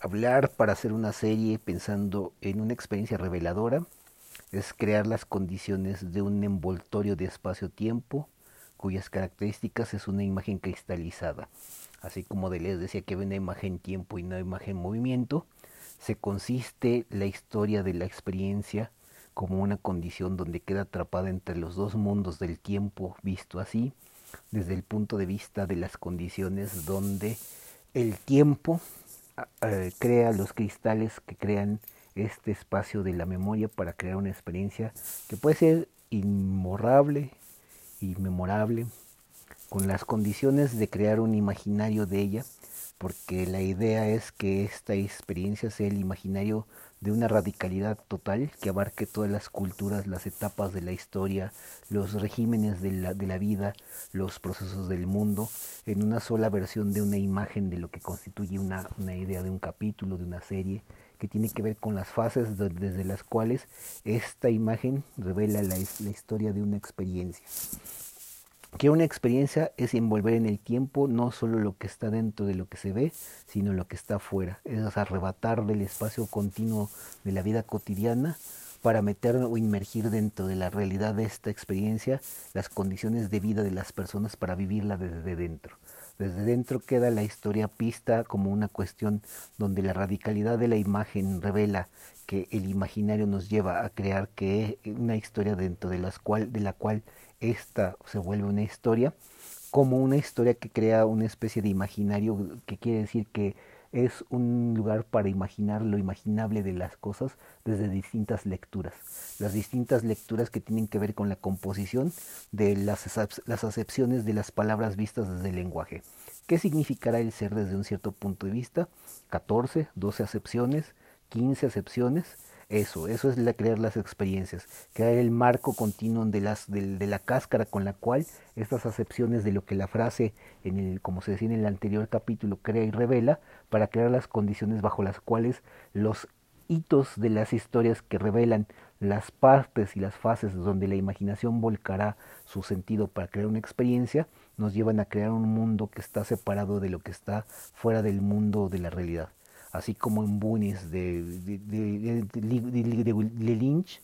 hablar para hacer una serie pensando en una experiencia reveladora es crear las condiciones de un envoltorio de espacio-tiempo cuyas características es una imagen cristalizada. Así como les decía que hay una imagen tiempo y una imagen movimiento, se consiste la historia de la experiencia como una condición donde queda atrapada entre los dos mundos del tiempo visto así, desde el punto de vista de las condiciones donde el tiempo eh, crea los cristales que crean este espacio de la memoria para crear una experiencia que puede ser inmorable y memorable, con las condiciones de crear un imaginario de ella, porque la idea es que esta experiencia sea el imaginario de una radicalidad total que abarque todas las culturas, las etapas de la historia, los regímenes de la, de la vida, los procesos del mundo, en una sola versión de una imagen de lo que constituye una, una idea de un capítulo, de una serie, que tiene que ver con las fases desde las cuales esta imagen revela la, la historia de una experiencia que una experiencia es envolver en el tiempo no solo lo que está dentro de lo que se ve, sino lo que está afuera. Es arrebatar del espacio continuo de la vida cotidiana para meter o inmergir dentro de la realidad de esta experiencia las condiciones de vida de las personas para vivirla desde dentro. Desde dentro queda la historia pista como una cuestión donde la radicalidad de la imagen revela que el imaginario nos lleva a crear que una historia dentro de la cual esta se vuelve una historia, como una historia que crea una especie de imaginario, que quiere decir que es un lugar para imaginar lo imaginable de las cosas desde distintas lecturas. Las distintas lecturas que tienen que ver con la composición de las, las acepciones de las palabras vistas desde el lenguaje. ¿Qué significará el ser desde un cierto punto de vista? 14, 12 acepciones, 15 acepciones, eso, eso es la, crear las experiencias, crear el marco continuo de, las, de, la cáscara con la cual estas acepciones de lo que la frase, en el, como se decía en el anterior capítulo, crea y revela, para crear las condiciones bajo las cuales los hitos de las historias que revelan las partes y las fases donde la imaginación volcará su sentido para crear una experiencia, nos llevan a crear un mundo que está separado de lo que está fuera del mundo de la realidad así como en Bunis de, Lynch,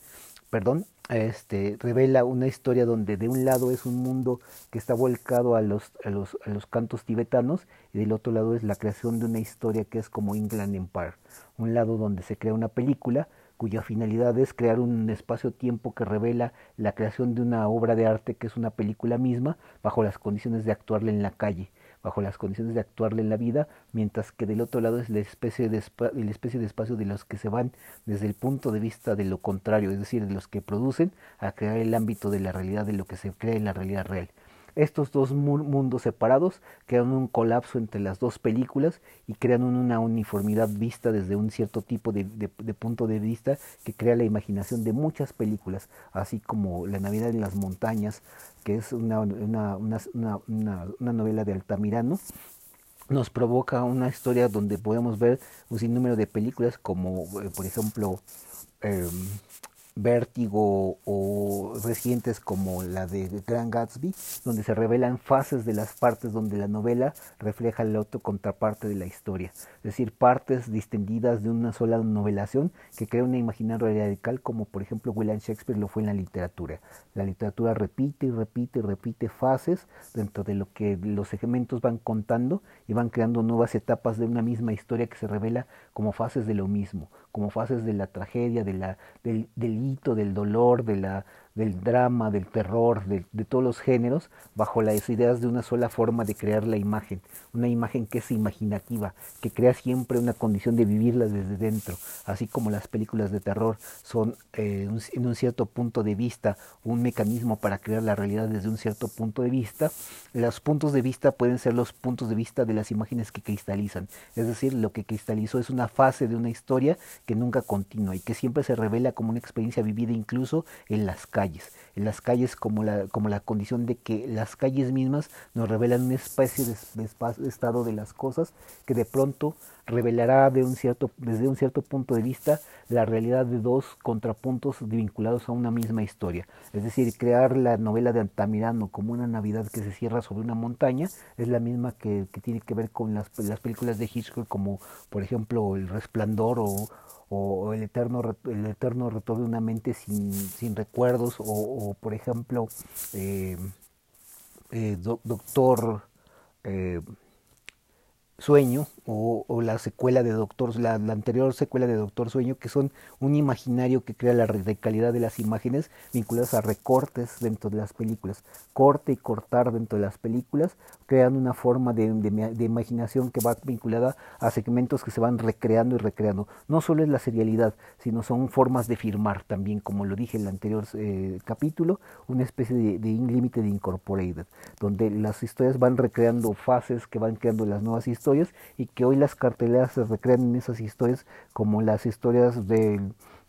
perdón, este, revela una historia donde de un lado es un mundo que está volcado a los, a los, a los cantos tibetanos y del otro lado es la creación de una historia que es como England Empire, un lado donde se crea una película cuya finalidad es crear un espacio-tiempo que revela la creación de una obra de arte que es una película misma bajo las condiciones de actuarla en la calle bajo las condiciones de actuarle en la vida, mientras que del otro lado es la especie de, la especie de espacio de los que se van desde el punto de vista de lo contrario, es decir, de los que producen a crear el ámbito de la realidad de lo que se crea en la realidad real. Estos dos mundos separados crean un colapso entre las dos películas y crean una uniformidad vista desde un cierto tipo de, punto de vista que crea la imaginación de muchas películas, así como La Navidad en las Montañas, que es una, novela de Altamirano, nos provoca una historia donde podemos ver un sinnúmero de películas como, eh, por ejemplo, eh, Vértigo o recientes como la de Grand Gatsby, donde se revelan fases de las partes donde la novela refleja la otra contraparte de la historia, es decir, partes distendidas de una sola novelación que crea una imaginaria radical como por ejemplo William Shakespeare lo fue en la literatura. La literatura repite y repite y repite fases dentro de lo que los segmentos van contando y van creando nuevas etapas de una misma historia que se revela como fases de lo mismo, como fases de la tragedia, de la, del, del hito, del dolor, de la, del drama, del terror, de, todos los géneros, bajo las ideas de una sola forma de crear la imagen, una imagen que es imaginativa, que crea siempre una condición de vivirla desde dentro, así como las películas de terror son eh, en un cierto punto de vista un mecanismo para crear la realidad desde un cierto punto de vista, los puntos de vista pueden ser los puntos de vista de las imágenes que cristalizan, es decir, lo que cristalizó es una fase de una historia que nunca continúa y que siempre se revela como una experiencia vivida incluso en las calles en las calles como la, como la condición de que las calles mismas nos revelan una especie de, estado de las cosas que de pronto revelará de un cierto, desde un cierto punto de vista la realidad de dos contrapuntos vinculados a una misma historia. Es decir, crear la novela de Altamirano como una Navidad que se cierra sobre una montaña es la misma que, tiene que ver con las, las películas de Hitchcock como por ejemplo El Resplandor o, el eterno el eterno retorno de una mente sin, recuerdos o, o, por ejemplo eh, eh, doctor eh, Sueño o, la secuela de Doctor, la, anterior secuela de Doctor Sueño, que son un imaginario que crea la radicalidad de las imágenes vinculadas a recortes dentro de las películas. Corte y cortar dentro de las películas crean una forma de, de, imaginación que va vinculada a segmentos que se van recreando y recreando. No solo es la serialidad, sino son formas de firmar también, como lo dije en el anterior eh, capítulo, una especie de, de Limited Incorporated, donde las historias van recreando fases que van creando las nuevas historias y que hoy las carteleras se recrean en esas historias como las historias de,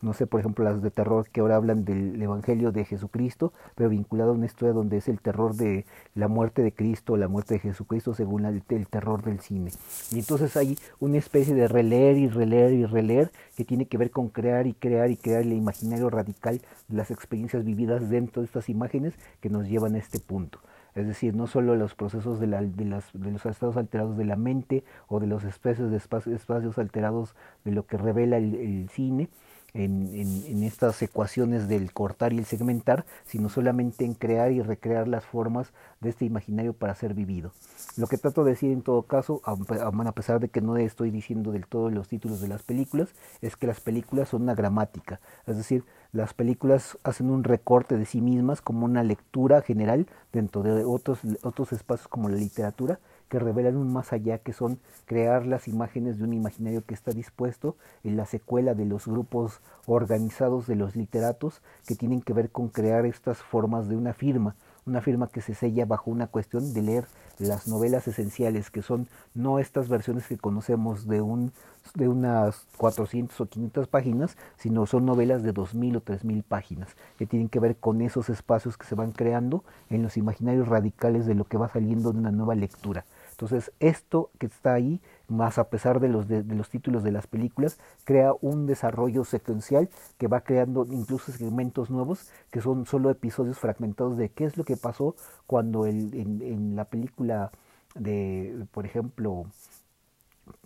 no sé, por ejemplo, las de terror que ahora hablan del Evangelio de Jesucristo, pero vinculado a una historia donde es el terror de la muerte de Cristo, la muerte de Jesucristo según el, el terror del cine. Y entonces hay una especie de releer y releer y releer que tiene que ver con crear y crear y crear el imaginario radical de las experiencias vividas dentro de estas imágenes que nos llevan a este punto es decir, no solo los procesos de, de, los estados alterados de la mente o de los especies de espacios, alterados de lo que revela el, cine en, estas ecuaciones del cortar y el segmentar, sino solamente en crear y recrear las formas de este imaginario para ser vivido. Lo que trato de decir en todo caso, a pesar de que no estoy diciendo del todo los títulos de las películas, es que las películas son una gramática, es decir, las películas hacen un recorte de sí mismas como una lectura general dentro de otros, otros espacios como la literatura que revelan un más allá que son crear las imágenes de un imaginario que está dispuesto en la secuela de los grupos organizados de los literatos que tienen que ver con crear estas formas de una firma una firma que se sella bajo una cuestión de leer las novelas esenciales, que son no estas versiones que conocemos de, un, de unas 400 o 500 páginas, sino son novelas de 2.000 o 3.000 páginas, que tienen que ver con esos espacios que se van creando en los imaginarios radicales de lo que va saliendo de una nueva lectura. Entonces, esto que está ahí, más a pesar de los, de, los títulos de las películas, crea un desarrollo secuencial que va creando incluso segmentos nuevos que son solo episodios fragmentados de qué es lo que pasó cuando el, en, la película de, por ejemplo,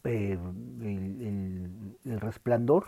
eh, el, resplandor,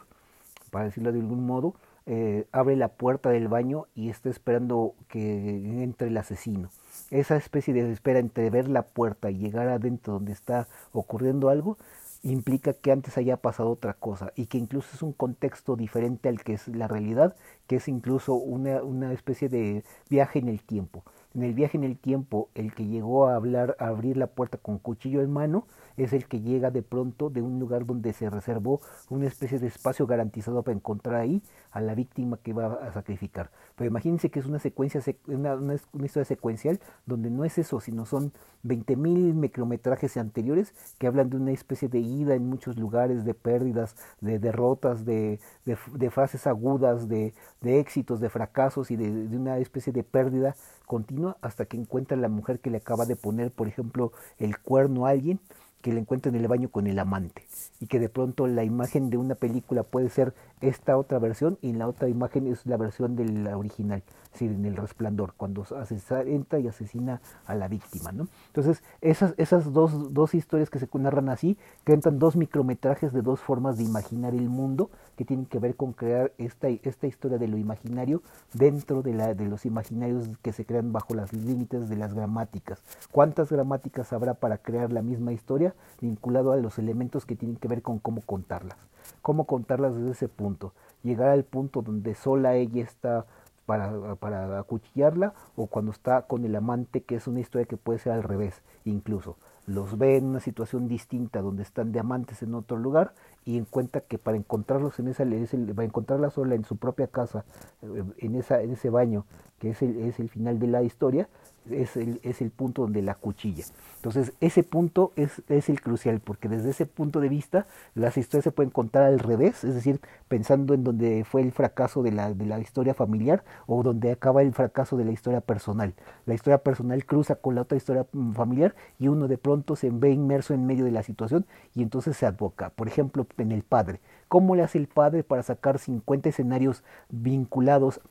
para decirlo de algún modo, eh, abre la puerta del baño y está esperando que entre el asesino esa especie de espera entre ver la puerta y llegar adentro donde está ocurriendo algo, implica que antes haya pasado otra cosa y que incluso es un contexto diferente al que es la realidad, que es incluso una, una especie de viaje en el tiempo. En el viaje en el tiempo, el que llegó a hablar, a abrir la puerta con cuchillo en mano, es el que llega de pronto de un lugar donde se reservó una especie de espacio garantizado para encontrar ahí a la víctima que va a sacrificar. Pero imagínense que es una secuencia, una, una, historia secuencial donde no es eso, sino son 20.000 micrometrajes anteriores que hablan de una especie de ida en muchos lugares, de pérdidas, de derrotas, de, frases agudas, de, éxitos, de fracasos y de, una especie de pérdida continua hasta que encuentra la mujer que le acaba de poner, por ejemplo, el cuerno a alguien que le encuentra en el baño con el amante y que de pronto la imagen de una película puede ser esta otra versión y la otra imagen es la versión de la original, es decir, en el resplandor, cuando entra y asesina a la víctima. ¿no? Entonces, esas, esas dos, dos historias que se narran así, cuentan dos micrometrajes de dos formas de imaginar el mundo que tienen que ver con crear esta, esta historia de lo imaginario dentro de, la, de los imaginarios que se crean bajo los límites de las gramáticas. ¿Cuántas gramáticas habrá para crear la misma historia vinculado a los elementos que tienen que ver con cómo contarlas? cómo contarlas desde ese punto, llegar al punto donde sola ella está para, para acuchillarla o cuando está con el amante, que es una historia que puede ser al revés, incluso. Los ve en una situación distinta donde están de amantes en otro lugar y encuentra que para encontrarlos en esa, para encontrarla sola en su propia casa, eh, en, esa, en ese baño, que es el, es el final de la historia, es el, es el punto donde la cuchilla. Entonces, ese punto es, es, el crucial, porque desde ese punto de vista las historias se pueden contar al revés, es decir, pensando en donde fue el fracaso de la, de la historia familiar o donde acaba el fracaso de la historia personal. La historia personal cruza con la otra historia mm, familiar y uno de pronto se ve inmerso en medio de la situación y entonces se advoca. Por ejemplo, en el padre. ¿Cómo le hace el padre para sacar 50 escenarios vinculados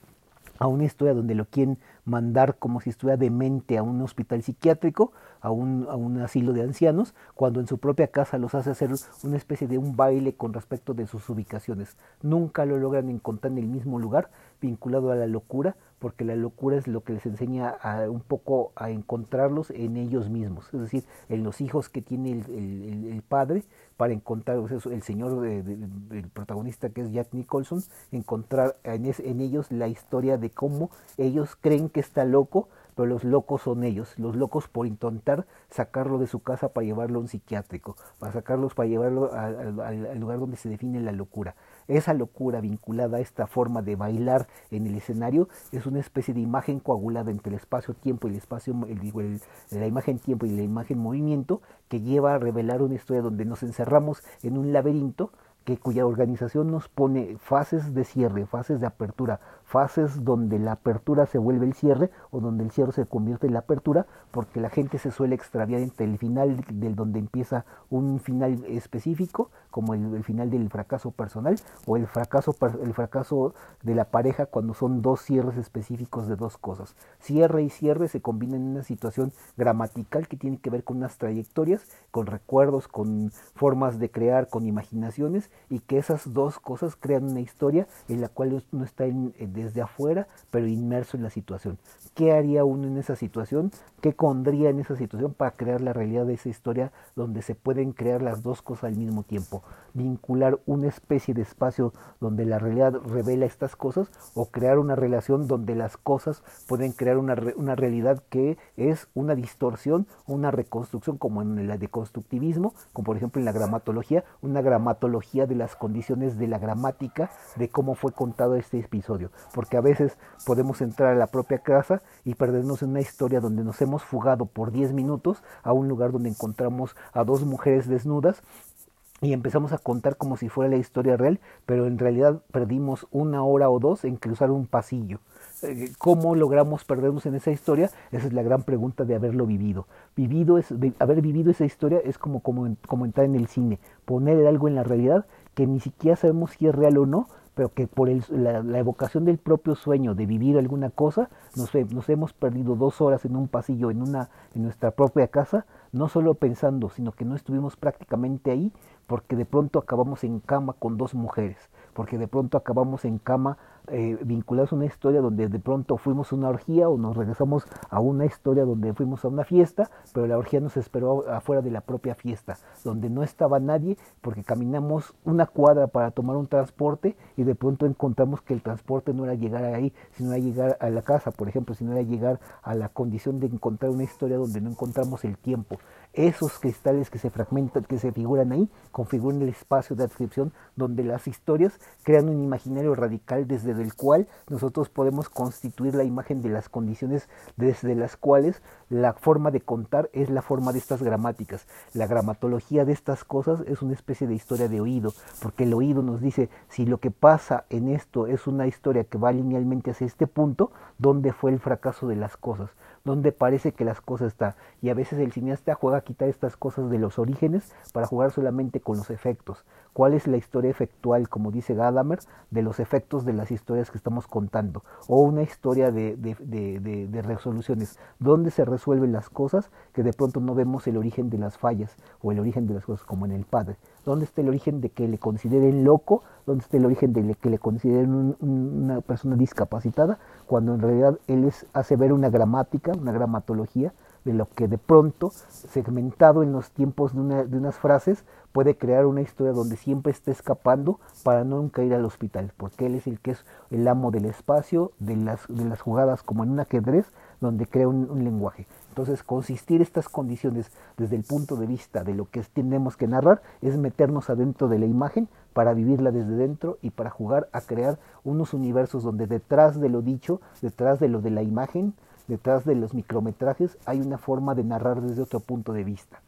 a una historia donde lo quieren mandar como si estuviera demente a un hospital psiquiátrico, a un, a un, asilo de ancianos, cuando en su propia casa los hace hacer una especie de un baile con respecto de sus ubicaciones. Nunca lo logran encontrar en el mismo lugar, vinculado a la locura, porque la locura es lo que les enseña a, un poco a encontrarlos en ellos mismos, es decir, en los hijos que tiene el, padre, para encontrar el señor el protagonista que es Jack Nicholson, encontrar en, es, en ellos la historia de cómo ellos creen que está loco, pero los locos son ellos, los locos por intentar sacarlo de su casa para llevarlo a un psiquiátrico, para sacarlos para llevarlo al lugar donde se define la locura. Esa locura vinculada a esta forma de bailar en el escenario es una especie de imagen coagulada entre el espacio-tiempo y el espacio, el, el, la imagen-tiempo y la imagen-movimiento que lleva a revelar una historia donde nos encerramos en un laberinto que cuya organización nos pone fases de cierre, fases de apertura, fases donde la apertura se vuelve el cierre o donde el cierre se convierte en la apertura, porque la gente se suele extraviar entre el final del donde empieza un final específico, como el, final del fracaso personal, o el fracaso, el fracaso de la pareja cuando son dos cierres específicos de dos cosas. Cierre y cierre se combinan en una situación gramatical que tiene que ver con unas trayectorias, con recuerdos, con formas de crear, con imaginaciones, y que esas dos cosas crean una historia en la cual uno está en, desde afuera, pero inmerso en la situación. ¿Qué haría uno en esa situación? ¿Qué pondría en esa situación para crear la realidad de esa historia donde se pueden crear las dos cosas al mismo tiempo? Vincular una especie de espacio donde la realidad revela estas cosas o crear una relación donde las cosas pueden crear una, una realidad que es una distorsión, una reconstrucción como en el deconstructivismo, como por ejemplo en la gramatología, una gramatología de las condiciones de la gramática de cómo fue contado este episodio. Porque a veces podemos entrar a la propia casa y perdernos en una historia donde nos hemos fugado por 10 minutos a un lugar donde encontramos a dos mujeres desnudas y empezamos a contar como si fuera la historia real, pero en realidad perdimos una hora o dos en cruzar un pasillo. ¿Cómo logramos perdernos en esa historia? Esa es la gran pregunta de haberlo vivido. Vivido es, haber vivido esa historia es como, como, como entrar en el cine, poner algo en la realidad que ni siquiera sabemos si es real o no, pero que por el, la, la, evocación del propio sueño de vivir alguna cosa, nos, nos, hemos perdido dos horas en un pasillo en, una, en nuestra propia casa, no solo pensando, sino que no estuvimos prácticamente ahí, porque de pronto acabamos en cama con dos mujeres, porque de pronto acabamos en cama eh, vinculados a una historia donde de pronto fuimos a una orgía o nos regresamos a una historia donde fuimos a una fiesta, pero la orgía nos esperó afuera de la propia fiesta, donde no estaba nadie porque caminamos una cuadra para tomar un transporte y de pronto encontramos que el transporte no era llegar ahí, sino era llegar a la casa, por ejemplo, sino era llegar a la condición de encontrar una historia donde no encontramos el tiempo. Esos cristales que se fragmentan, que se figuran ahí, configuran el espacio de adscripción donde las historias crean un imaginario radical desde el cual nosotros podemos constituir la imagen de las condiciones desde las cuales la forma de contar es la forma de estas gramáticas. La gramatología de estas cosas es una especie de historia de oído, porque el oído nos dice si lo que pasa en esto es una historia que va linealmente hacia este punto, ¿dónde fue el fracaso de las cosas? Donde parece que las cosas están. Y a veces el cineasta juega a quitar estas cosas de los orígenes para jugar solamente con los efectos. ¿Cuál es la historia efectual, como dice Gadamer, de los efectos de las historias que estamos contando? O una historia de, de, de, resoluciones. ¿Dónde se resuelven las cosas que de pronto no vemos el origen de las fallas o el origen de las cosas, como en el padre? ¿Dónde está el origen de que le consideren loco? ¿Dónde está el origen de que le consideren un, una persona discapacitada? Cuando en realidad él hace ver una gramática, una gramatología de lo que de pronto, segmentado en los tiempos de, una, de unas frases, puede crear una historia donde siempre esté escapando para nunca ir al hospital, porque él es el que es el amo del espacio, de las, de las jugadas como en un ajedrez, donde crea un lenguaje. Entonces, consistir estas condiciones desde el punto de vista de lo que tenemos que narrar es meternos adentro de la imagen para vivirla desde dentro y para jugar a crear unos universos donde detrás de lo dicho, detrás de lo de la imagen, detrás de los micrometrajes hay una forma de narrar desde otro punto de vista.